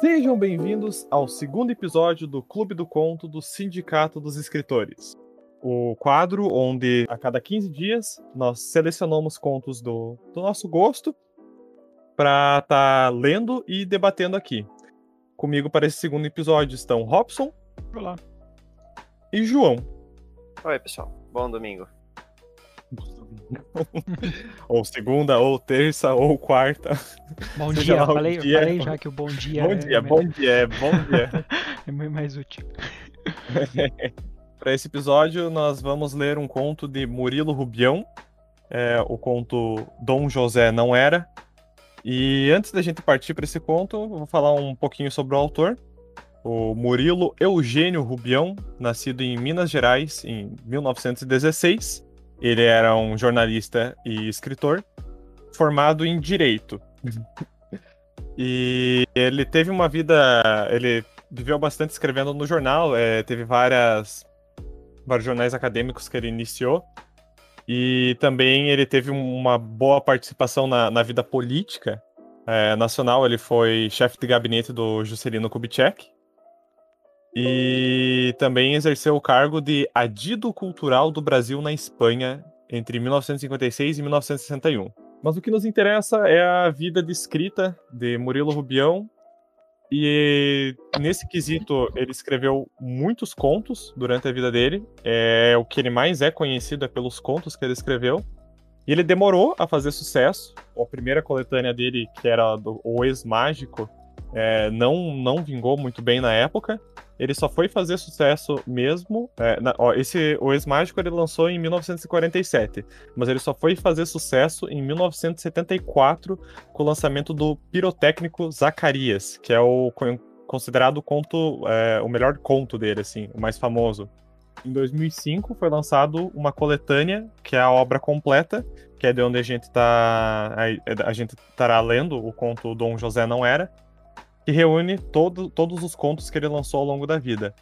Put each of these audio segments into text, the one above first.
Sejam bem-vindos ao segundo episódio do Clube do Conto do Sindicato dos Escritores. O quadro onde, a cada 15 dias, nós selecionamos contos do, do nosso gosto para estar tá lendo e debatendo aqui. Comigo para esse segundo episódio estão Robson. Olá. E João. Oi, pessoal. Bom domingo. ou segunda, ou terça, ou quarta. Bom dia, falei, dia. falei já que o bom dia bom é. Dia, bom dia, é bom dia. é mais útil. Para esse episódio, nós vamos ler um conto de Murilo Rubião, é, o conto Dom José Não Era. E antes da gente partir para esse conto, vou falar um pouquinho sobre o autor. O Murilo Eugênio Rubião, nascido em Minas Gerais em 1916 ele era um jornalista e escritor formado em direito. e ele teve uma vida. Ele viveu bastante escrevendo no jornal, é, teve várias, vários jornais acadêmicos que ele iniciou. E também ele teve uma boa participação na, na vida política é, nacional. Ele foi chefe de gabinete do Juscelino Kubitschek. E também exerceu o cargo de adido cultural do Brasil na Espanha entre 1956 e 1961. Mas o que nos interessa é a vida de escrita de Murilo Rubião. E nesse quesito, ele escreveu muitos contos durante a vida dele. É o que ele mais é conhecido é pelos contos que ele escreveu. E ele demorou a fazer sucesso. A primeira coletânea dele, que era do O Ex-Mágico, é, não, não vingou muito bem na época ele só foi fazer sucesso mesmo. É, na, ó, esse O Ex-Mágico ele lançou em 1947, mas ele só foi fazer sucesso em 1974 com o lançamento do Pirotécnico Zacarias, que é o considerado o conto, é, o melhor conto dele, assim, o mais famoso. Em 2005 foi lançado uma coletânea, que é a obra completa, que é de onde a gente tá a, a gente estará lendo o conto Dom José não era, que reúne todo, todos os contos que ele lançou ao longo da vida.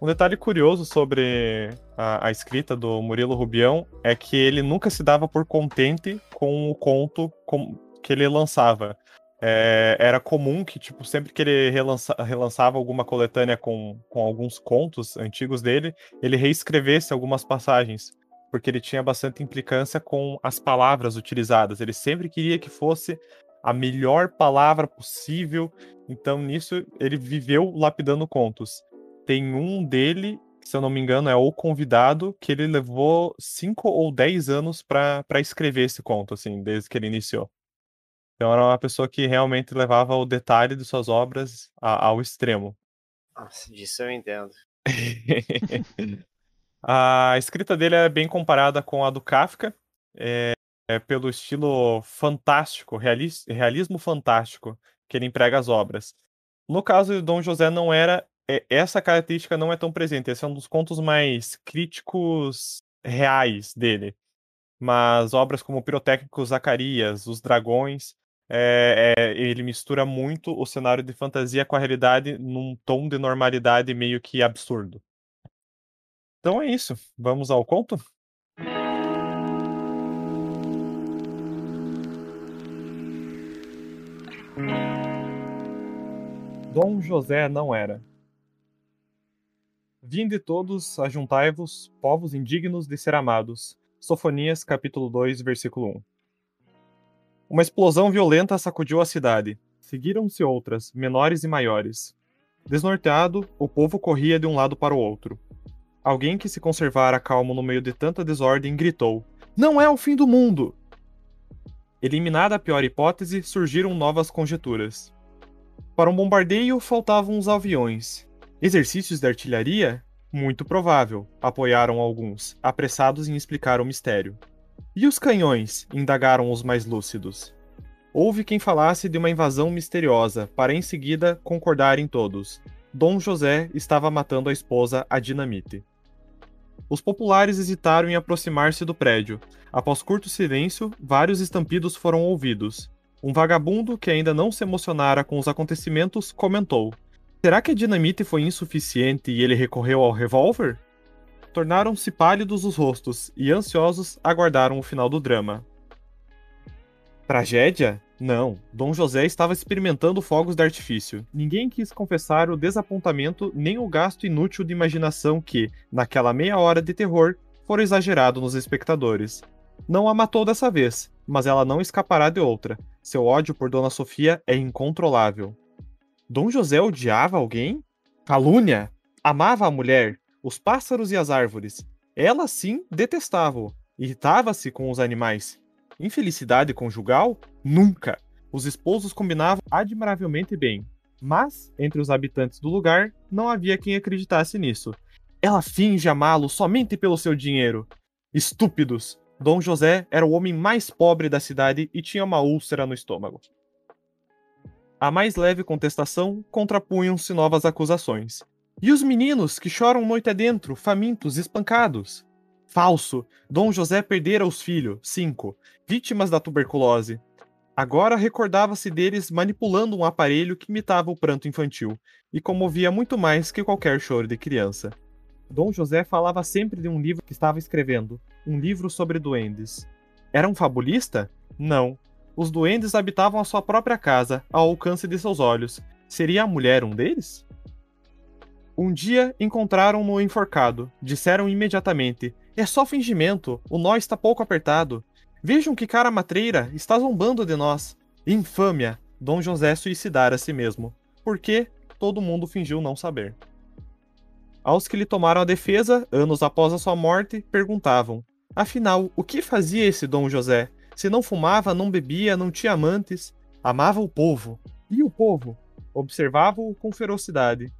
Um detalhe curioso sobre a, a, escrita do Murilo Rubião é que ele nunca se dava por contente com o conto com, que ele lançava. É, era comum que, tipo, sempre que ele relança, relançava alguma coletânea com, com alguns contos antigos dele, ele reescrevesse algumas passagens, porque ele tinha bastante implicância com as palavras utilizadas. Ele sempre queria que fosse a melhor palavra possível. Então, nisso, ele viveu lapidando contos. Tem um dele, se eu não me engano, é O Convidado, que ele levou 5 ou 10 anos para escrever esse conto, assim, desde que ele iniciou. Então, era uma pessoa que realmente levava o detalhe de suas obras a, ao extremo. Nossa, disso eu entendo. a escrita dele é bem comparada com a do Kafka. É, é, pelo estilo fantástico, realis, realismo fantástico que ele emprega as obras. No caso de Dom José não era é, essa característica não é tão presente. Esse é um dos contos mais críticos reais dele. Mas obras como Pirotécnico Zacarias, Os Dragões, é, é, ele mistura muito o cenário de fantasia com a realidade num tom de normalidade meio que absurdo. Então é isso. Vamos ao conto? Dom José não era. Vinde todos, ajuntai-vos, povos indignos de ser amados. Sofonias, capítulo 2, versículo 1. Uma explosão violenta sacudiu a cidade. Seguiram-se outras, menores e maiores. Desnorteado, o povo corria de um lado para o outro. Alguém que se conservara calmo no meio de tanta desordem gritou: Não é o fim do mundo! Eliminada a pior hipótese, surgiram novas conjecturas. Para um bombardeio faltavam os aviões. Exercícios de artilharia? Muito provável, apoiaram alguns, apressados em explicar o mistério. E os canhões? indagaram os mais lúcidos. Houve quem falasse de uma invasão misteriosa, para em seguida concordarem todos. Dom José estava matando a esposa a dinamite. Os populares hesitaram em aproximar-se do prédio. Após curto silêncio, vários estampidos foram ouvidos. Um vagabundo que ainda não se emocionara com os acontecimentos comentou: Será que a dinamite foi insuficiente e ele recorreu ao revólver? Tornaram-se pálidos os rostos e ansiosos aguardaram o final do drama. Tragédia? Não. Dom José estava experimentando fogos de artifício. Ninguém quis confessar o desapontamento nem o gasto inútil de imaginação que, naquela meia hora de terror, foram exagerado nos espectadores. Não a matou dessa vez, mas ela não escapará de outra. Seu ódio por Dona Sofia é incontrolável. Dom José odiava alguém? Calúnia! Amava a mulher, os pássaros e as árvores. Ela sim detestava-o. Irritava-se com os animais. Infelicidade conjugal? Nunca! Os esposos combinavam admiravelmente bem. Mas, entre os habitantes do lugar, não havia quem acreditasse nisso. Ela finge amá-lo somente pelo seu dinheiro. Estúpidos! Dom José era o homem mais pobre da cidade e tinha uma úlcera no estômago. A mais leve contestação contrapunham-se novas acusações. E os meninos que choram noite adentro, famintos, espancados? Falso! Dom José perdera os filhos, cinco, vítimas da tuberculose. Agora recordava-se deles manipulando um aparelho que imitava o pranto infantil e comovia muito mais que qualquer choro de criança. Dom José falava sempre de um livro que estava escrevendo, um livro sobre duendes. Era um fabulista? Não. Os duendes habitavam a sua própria casa, ao alcance de seus olhos. Seria a mulher um deles? Um dia encontraram-no enforcado. Disseram imediatamente: É só fingimento, o nó está pouco apertado. Vejam que cara matreira, está zombando de nós. Infâmia! Dom José suicidara a si mesmo. Por quê? Todo mundo fingiu não saber. Aos que lhe tomaram a defesa, anos após a sua morte, perguntavam: Afinal, o que fazia esse Dom José? Se não fumava, não bebia, não tinha amantes, amava o povo. E o povo? Observava-o com ferocidade.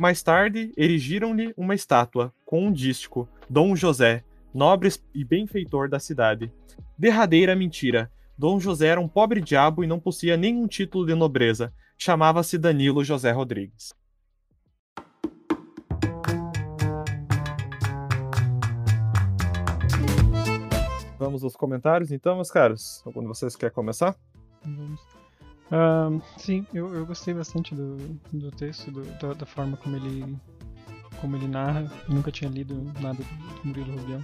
Mais tarde, erigiram-lhe uma estátua, com um dístico, Dom José, nobre e benfeitor da cidade. Derradeira mentira. Dom José era um pobre diabo e não possuía nenhum título de nobreza. Chamava-se Danilo José Rodrigues. Vamos aos comentários então, meus caros. Algum de vocês quer começar? Vamos. Uh, sim, eu, eu gostei bastante do, do texto, do, da, da, forma como ele, como ele narra. Eu nunca tinha lido nada do Murilo Rubião.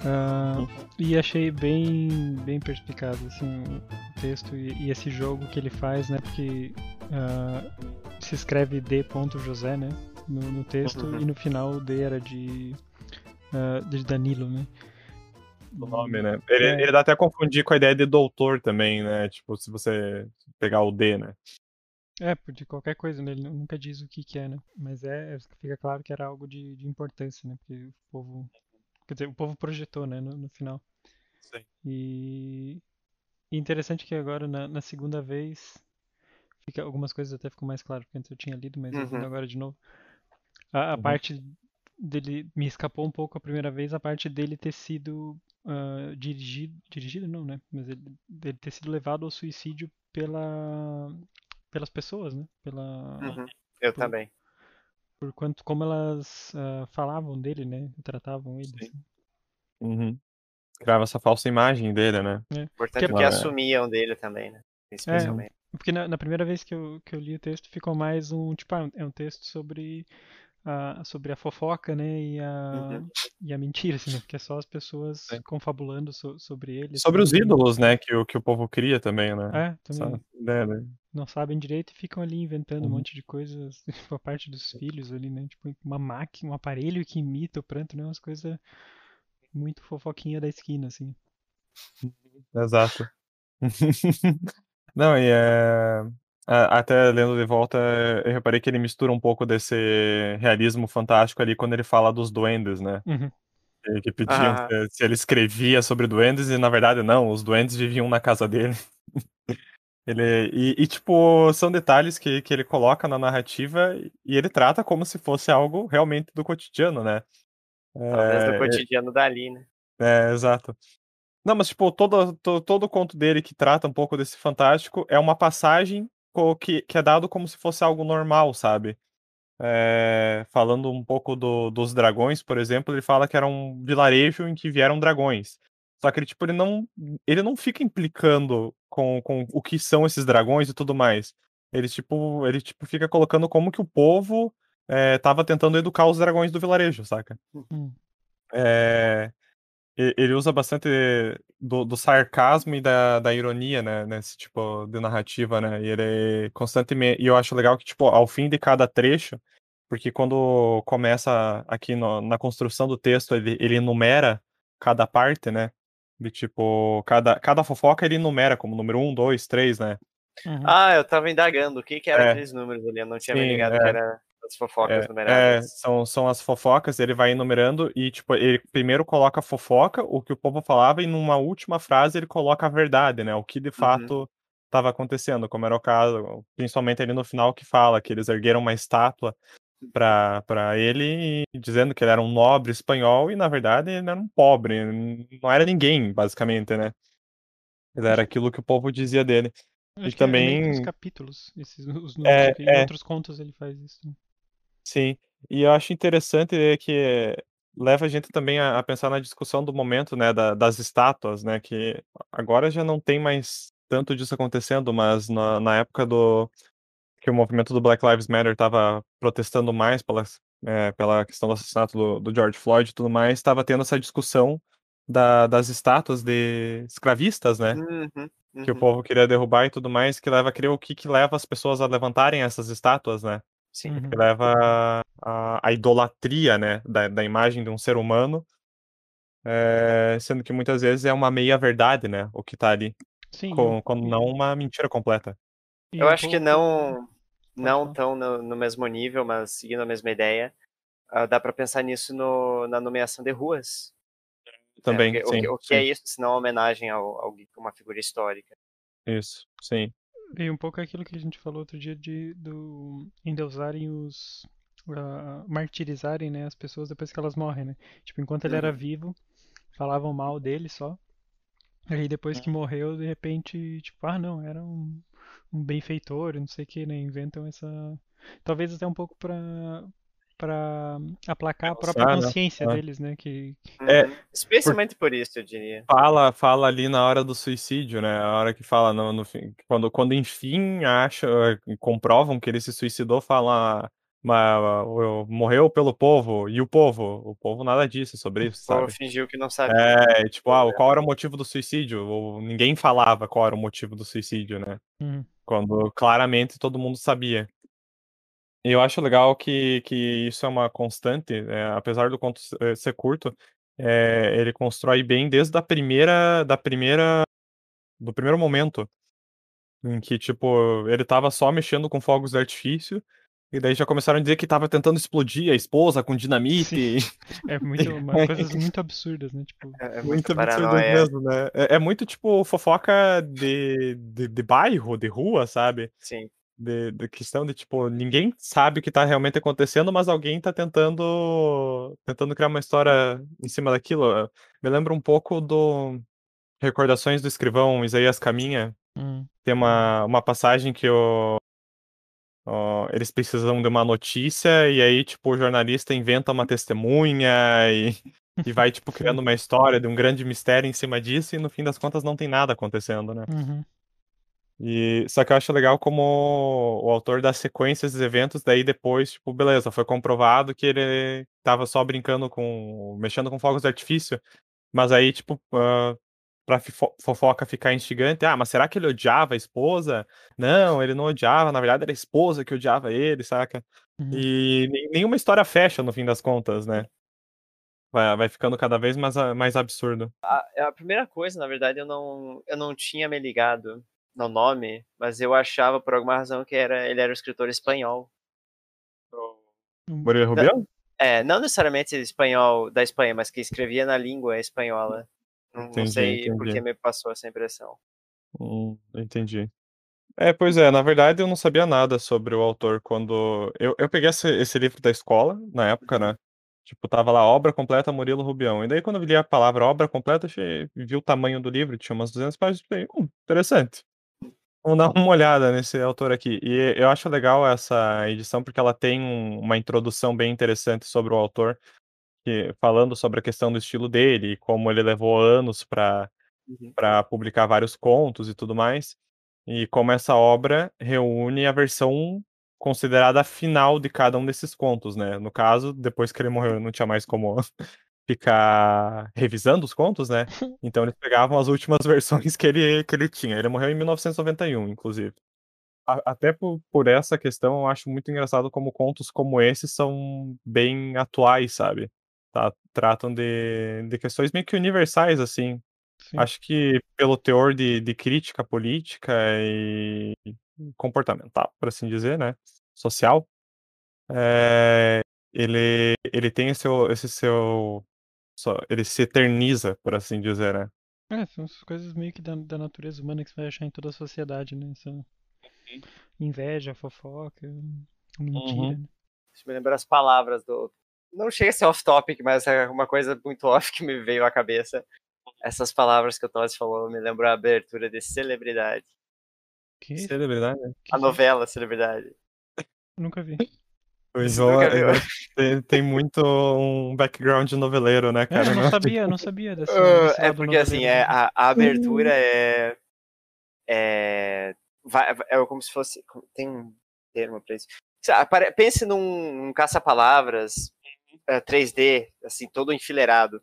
Uh, e achei bem, bem perspicaz assim, o texto e, e, esse jogo que ele faz, né? Porque uh, se escreve D. José, né? No, no texto, uhum. e no final o D era de, de Danilo, né? Do nome, né? Ele, é. ele dá até a confundir com a ideia de doutor também, né? Tipo, se você pegar o D, né? É, de qualquer coisa, né? Ele nunca diz o que, que é, né? Mas é, fica claro que era algo de, de importância, né? Porque o povo. Quer dizer, o povo projetou, né? No, no final. Sim. E, e interessante que agora, na, na, segunda vez, fica, algumas coisas até ficam mais claras, porque antes eu tinha lido, mas uhum. agora de novo. A, a uhum. parte dele me escapou um pouco a primeira vez, a parte dele ter sido uh, dirigido, dirigido não, né? Mas ele, ele, ter sido levado ao suicídio pela, pelas pessoas, né? Pela, uhum. Eu por, também. Por quanto, como elas uh, falavam dele, né? Tratavam ele. Assim. Uhum. Criava essa falsa imagem dele, né? É. Portanto, que, que assumiam dele também, né? Especialmente. É, porque na, na, primeira vez que eu, que eu li o texto ficou mais um, tipo, ah, é um texto sobre a, sobre a fofoca, né, e a, uhum. e a mentira, assim, né, porque é só as pessoas Sim. confabulando so, sobre ele. Sobre os ídolos, né, que o, que o povo cria também, né. É, também. Ideia, né? Não sabem direito e ficam ali inventando uhum. um monte de coisas, por parte dos filhos ali, né, tipo uma máquina, um aparelho que imita o pranto, né, umas coisas muito fofoquinha da esquina, assim. Exato. Não, e é... Até lendo de volta, eu reparei que ele mistura um pouco desse realismo fantástico ali quando ele fala dos duendes, né? Uhum. Que pediam ah. se, se ele escrevia sobre duendes e na verdade não, os duendes viviam na casa dele. ele, e, e, tipo, são detalhes que, que ele coloca na narrativa e ele trata como se fosse algo realmente do cotidiano, né? Talvez é, do cotidiano dali, né? É, exato. Não, mas tipo, todo, todo, todo o conto dele que trata um pouco desse fantástico é uma passagem que, que é dado como se fosse algo normal, sabe? É, falando um pouco do, dos dragões, por exemplo, ele fala que era um vilarejo em que vieram dragões. Só que ele, tipo, ele não, ele não fica implicando com, com o que são esses dragões e tudo mais. Ele, tipo, ele, tipo, fica colocando como que o povo estava é, tentando educar os dragões do vilarejo, saca? Uhum. É, ele usa bastante do, do sarcasmo e da, da ironia, né, nesse tipo de narrativa, né, e ele é constantemente, e eu acho legal que, tipo, ao fim de cada trecho, porque quando começa aqui no, na construção do texto, ele, ele enumera cada parte, né, de tipo, cada, cada fofoca ele enumera como número 1, 2, 3, né. Uhum. Ah, eu tava indagando o que que eram É. aqueles números ali, eu não tinha Sim, me ligado é. que era as fofocas É, numeradas. são, são as fofocas, ele vai enumerando e, tipo, ele primeiro coloca a fofoca, o que o povo falava, e numa última frase ele coloca a verdade, né? O que de fato estava acontecendo, como era o caso, principalmente ali no final que fala que eles ergueram uma estátua para ele, dizendo que ele era um nobre espanhol, e na verdade ele era um pobre, não era ninguém, basicamente, né? Ele era aquilo que o povo dizia dele. Acho E que é meio que os também- capítulos, esses, os É, é. outros contos ele faz isso. Né? Sim, e eu acho interessante é que leva a gente também a, a pensar na discussão do momento, né, da- das estátuas, né, que agora já não tem mais tanto disso acontecendo, mas na, na época do que o movimento do Black Lives Matter estava protestando mais pela, é, pela questão do assassinato do, do George Floyd e tudo mais, estava tendo essa discussão da- das estátuas de escravistas, né, Uhum, que o uhum. povo queria derrubar e tudo mais, que leva a crer o que que leva as pessoas a levantarem essas estátuas, né, Sim. Uhum. que leva a, a idolatria, né, da, da imagem de um ser humano, é, sendo que muitas vezes é uma meia verdade, né, o que tá ali, Sim, com- quando não uma mentira completa. Eu acho que não não tão no, no mesmo nível, mas seguindo a mesma ideia, ah, dá pra pensar nisso no, na nomeação de ruas. né? Também, Porque o sim, que- o que, sim, é isso, se não uma homenagem a uma figura histórica? isso, sim, E um pouco aquilo que a gente falou outro dia de do endeusarem os ah, martirizarem, né, as pessoas depois que elas morrem, né? Tipo, enquanto ele era Uhum. vivo, falavam mal dele só. Aí depois que morreu, de repente, tipo, ah, não, era um, um benfeitor, não sei o que, né? Inventam essa talvez até um pouco pra para aplacar a própria né? consciência É. deles, né, que É, Uhum. Especialmente por isso, eu diria. Fala, fala ali na hora do suicídio, né, a hora que fala no, no fim, quando, quando enfim acha, comprovam que ele se suicidou, fala, "Ma- o- morreu pelo povo, e o povo? O povo nada disse sobre isso, O povo sabe? fingiu que não sabia. É, tipo, ah, qual era o motivo do suicídio? Ou ninguém falava qual era o motivo do suicídio, né? Uhum. Quando claramente todo mundo sabia. E eu acho legal que, que isso é uma constante, é, apesar do conto eh, ser curto, é, ele constrói bem desde a primeira, da primeira, do primeiro momento, em que, tipo, ele tava só mexendo com fogos de artifício, e daí já começaram a dizer que tava tentando explodir a esposa com dinamite. É muito uma, coisas muito absurdas, né? Tipo, É, é Muito muito absurdo mesmo, né? É, é muito tipo fofoca de, de, de bairro, de rua, sabe? Sim. De, de questão de tipo, ninguém sabe o que tá realmente acontecendo, mas alguém tá tentando tentando criar uma história em cima daquilo. Me lembra um pouco do Recordações do Escrivão Isaías Caminha. hum, Tem uma, uma passagem que o, ó, eles precisam de uma notícia, e aí, tipo, o jornalista inventa uma testemunha e, e vai, tipo, criando uma história de um grande mistério em cima disso, e no fim das contas não tem nada acontecendo, né? uhum, E, só que eu acho legal como o autor dá sequências dos eventos, daí depois, tipo, beleza, foi comprovado que ele tava só brincando com. mexendo com fogos de artifício, mas aí, tipo, ah, pra fofoca ficar instigante, ah, mas será que ele odiava a esposa? Não, ele não odiava, na verdade era a esposa que odiava ele, saca? uhum. E nenhuma história fecha no fim das contas, né? Vai, vai ficando cada vez mais, mais absurdo. A, a primeira coisa, na verdade, eu não, eu não tinha me ligado no nome, mas eu achava por alguma razão que era, ele era um escritor espanhol. Murilo Rubião? É, não necessariamente espanhol da Espanha, mas que escrevia na língua espanhola. Não, não Entendi, sei entendi. porque me passou essa impressão. Hum, entendi. É, pois é, na verdade eu não sabia nada sobre o autor quando. Eu, eu peguei esse, esse livro da escola, na época, né? Tipo, tava lá, obra completa Murilo Rubião. E daí, quando eu li a palavra obra completa, achei, vi o tamanho do livro, tinha umas 200 páginas, falei, hum, interessante. Vamos dar uma olhada nesse autor aqui. E eu acho legal essa edição porque ela tem um- uma introdução bem interessante sobre o autor, que, falando sobre a questão do estilo dele, como ele levou anos para Uhum. para publicar vários contos e tudo mais, e como essa obra reúne a versão considerada final de cada um desses contos, né? No caso, depois que ele morreu, não tinha mais como ficar revisando os contos, né? Então eles pegavam as últimas versões que ele, que ele tinha. Ele morreu em 1991, inclusive. A- até por, por essa questão, eu acho muito engraçado como contos como esse são bem atuais, sabe? Tá? Tratam de, de questões meio que universais, assim. Sim. Acho que pelo teor de, de crítica política e comportamental, por assim dizer, né? Social, é, ele, ele tem esse seu, esse seu. Só- Ele se eterniza, por assim dizer, né? É, são as coisas meio que da, da natureza humana que você vai achar em toda a sociedade, né? Essa inveja, fofoca, mentira. Uhum. né? Deixa eu me lembrar as palavras do. Não chega a ser off-topic, mas é uma coisa muito off que me veio à cabeça. Essas palavras que o Todd falou me lembram a abertura de Celebridade. Que? Celebridade. Que A novela Celebridade. Nunca vi. O viu? tem, tem muito um background noveleiro, né, É, cara? eu não sabia, eu não sabia dessa. Desse é porque assim, é, dele. a, a abertura é. É. vai- é como se fosse. Tem um termo pra isso. Pense num, num caça-palavras é, 3D, assim, todo enfileirado.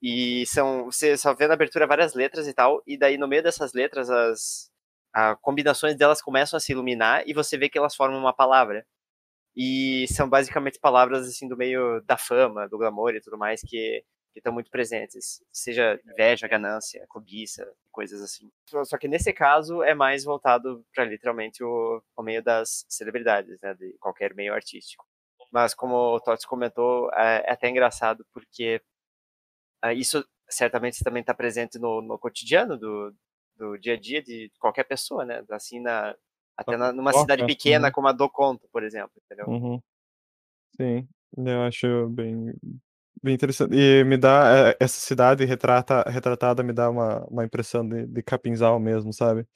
E são. Você só vê na abertura várias letras e tal, e daí no meio dessas letras as a combinações delas começam a se iluminar e você vê que elas formam uma palavra. E são basicamente palavras assim do meio da fama, do glamour e tudo mais que que estão muito presentes, seja inveja, ganância, cobiça, coisas assim. Só- que nesse caso é mais voltado para literalmente o, o meio das celebridades, né, de qualquer meio artístico. Mas como o Tots comentou, é, é até engraçado porque ah, isso certamente também está presente no, no cotidiano do, do dia a dia de qualquer pessoa, né? Assim, na, até na, numa cidade pequena uhum. como a do Conto, por exemplo, entendeu? Uhum. Sim, eu acho bem, bem interessante. E me dá, eh, essa cidade retrata, retratada me dá uma, uma impressão de, de Capinzal mesmo, sabe?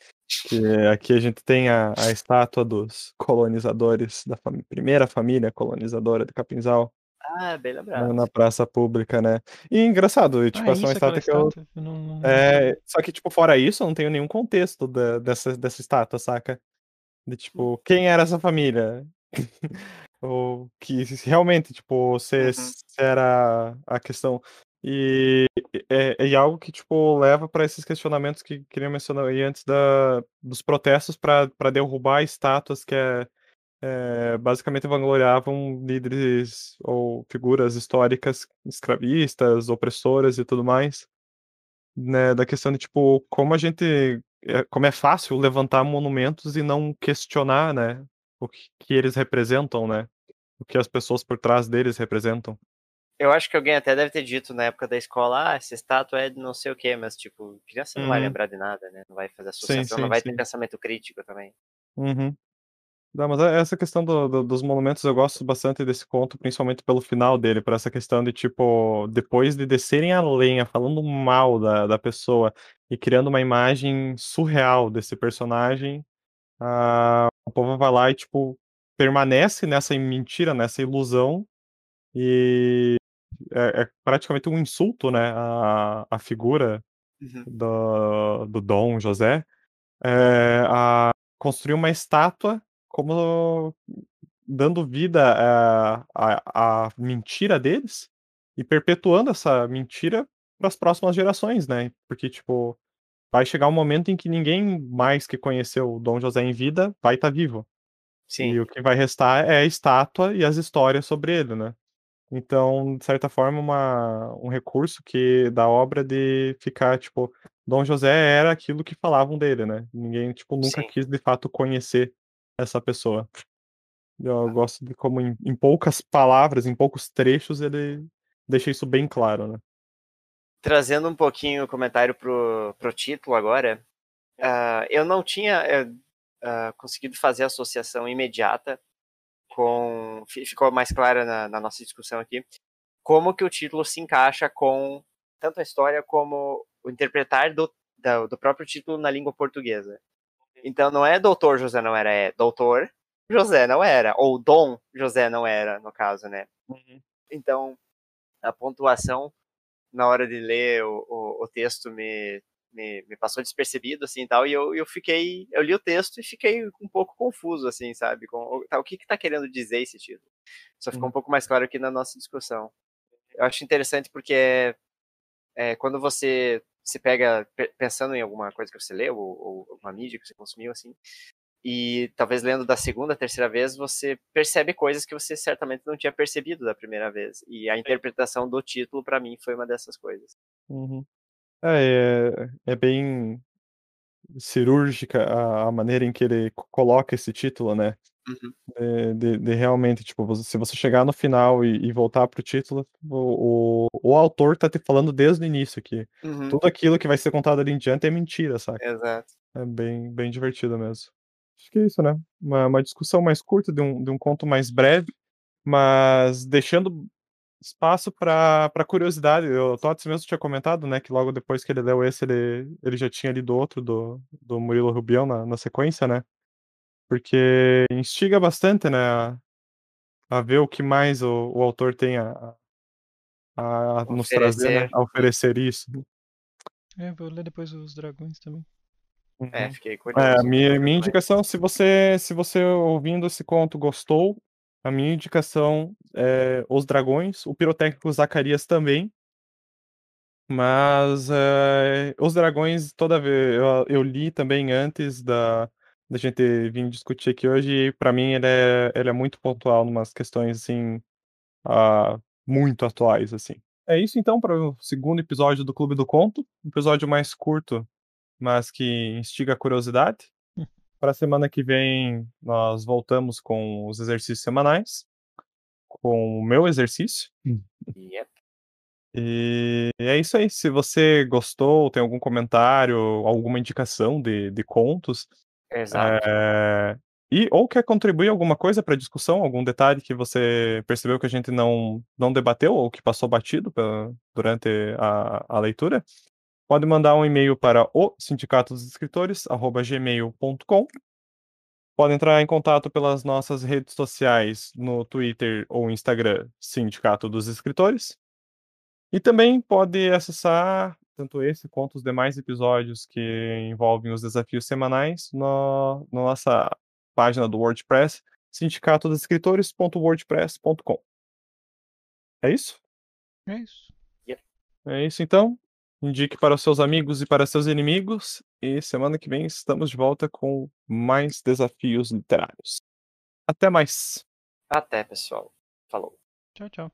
Que aqui a gente tem a, a estátua dos colonizadores, da fami- primeira família colonizadora de Capinzal, Ah, bem lembrado. na praça pública, né? E engraçado, e, tipo, ah, é essa é uma aquela estátua que eu. Eu não, não- É, só que, tipo, fora isso, eu não tenho nenhum contexto da- dessa, dessa estátua, saca? De tipo, quem era essa família? Ou que realmente, tipo, se, Uhum. era a questão. E é, é algo que, tipo, leva para esses questionamentos que queria mencionar aí antes da, dos protestos para derrubar estátuas que é, é, basicamente vangloriavam líderes ou figuras históricas escravistas, opressoras e tudo mais né, da questão de tipo como a gente é, como é fácil levantar monumentos e não questionar, né, o que, que eles representam, né, o que as pessoas por trás deles representam. Eu acho que alguém até deve ter dito na época da escola, ah, essa estátua é de não sei o quê, mas, tipo, criança não vai Uhum. lembrar de nada, né? Não vai fazer associação, sim, não vai ter sim. pensamento crítico também. Uhum. Não, mas é- essa questão do- do- dos monumentos eu gosto bastante desse conto, principalmente pelo final dele, por essa questão de tipo, depois de descerem a lenha, falando mal da, da pessoa e criando uma imagem surreal desse personagem, ah, o povo vai lá e tipo, permanece nessa mentira, nessa ilusão, e é, é praticamente um insulto, né, à, à figura do, do Dom José, é, a construir uma estátua como dando vida à, à, à mentira deles e perpetuando essa mentira para as próximas gerações, né? Porque, tipo, vai chegar um momento em que ninguém mais que conheceu o Dom José em vida vai estar vivo. Sim. E o que vai restar é a estátua e as histórias sobre ele, né? Então, de certa forma, uma, um recurso que da obra de ficar, tipo, Dom José era aquilo que falavam dele, né? Ninguém, tipo, nunca Sim. quis de fato conhecer essa pessoa. Eu gosto de como em, em poucas palavras, em poucos trechos, ele deixa isso bem claro, né? Trazendo um pouquinho o comentário pro, pro título agora, ah, eu não tinha ah, conseguido fazer a associação imediata com. fi- Ficou mais clara na, na nossa discussão aqui, como que o título se encaixa com tanto a história como o interpretar do, da- do próprio título na língua portuguesa. Então não é Doutor José não era, é Doutor José não era, ou Dom José não era, no caso, né? Então, a pontuação na hora de ler o, o, o texto me, me, me passou despercebido, assim, tal, e eu, eu fiquei, eu li o texto e fiquei um pouco confuso, assim, sabe, com o, tá, o que que tá querendo dizer esse título. Só ficou um pouco mais claro aqui na nossa discussão. eu acho interessante porque é, é, quando você se pega pensando em alguma coisa que você leu ou, ou uma mídia que você consumiu assim e talvez lendo da segunda, terceira vez, você percebe coisas que você certamente não tinha percebido da primeira vez. E a interpretação do título, para mim, foi uma dessas coisas. Uhum. É, é, é, bem cirúrgica a, a, maneira em que ele coloca esse título, né? Uhum. De, de, de, realmente, tipo, se você chegar no final e, e voltar pro título, o, o, o, autor tá te falando desde o início que uhum. tudo aquilo que vai ser contado ali em diante é mentira, sabe? Exato. É bem, bem divertido mesmo. Acho que é isso, né? Uma, uma discussão mais curta, de um, de um conto mais breve, mas deixando espaço para curiosidade. O Tots mesmo tinha comentado, né, que logo depois que ele leu esse, ele, ele já tinha lido outro do, do Murilo Rubião na, na sequência, né? Porque instiga bastante, né, a, a ver o que mais o, o autor tem a, a, a nos trazer, né, a oferecer isso. É, vou ler depois os dragões também. Uhum. É, fiquei curioso. É, a minha, minha indicação, se você, se você ouvindo esse conto gostou, a minha indicação é Os Dragões, o Pirotécnico Zacarias também. Mas é, Os Dragões, toda vez eu, eu, li também antes da, da gente vir discutir aqui hoje, pra mim ele é, ele é muito pontual em umas questões assim, uh, muito atuais. assim. É isso então para o segundo episódio do Clube do Conto, um episódio mais curto mas que instiga a curiosidade. Hum. Para a semana que vem, nós voltamos com os exercícios semanais, com o meu exercício. Yep. E é isso aí. Se você gostou, tem algum comentário, alguma indicação de, de contos. Exato. É... E, ou quer contribuir alguma coisa para a discussão, algum detalhe que você percebeu que a gente não, não debateu ou que passou batido pra, durante a, a leitura, Pode mandar um e-mail para o sindicato dos escritores, gmail.com. Pode entrar em contato pelas nossas redes sociais no Twitter ou Instagram, Sindicato dos Escritores. E também pode acessar tanto esse quanto os demais episódios que envolvem os desafios semanais no, na nossa página do WordPress, sindicatodesescritores.wordpress.com. É isso? É isso. Yeah. É isso então. Indique para os seus amigos e para seus inimigos. E semana que vem estamos de volta com mais desafios literários. Até mais. Até, pessoal. Falou. Tchau, tchau.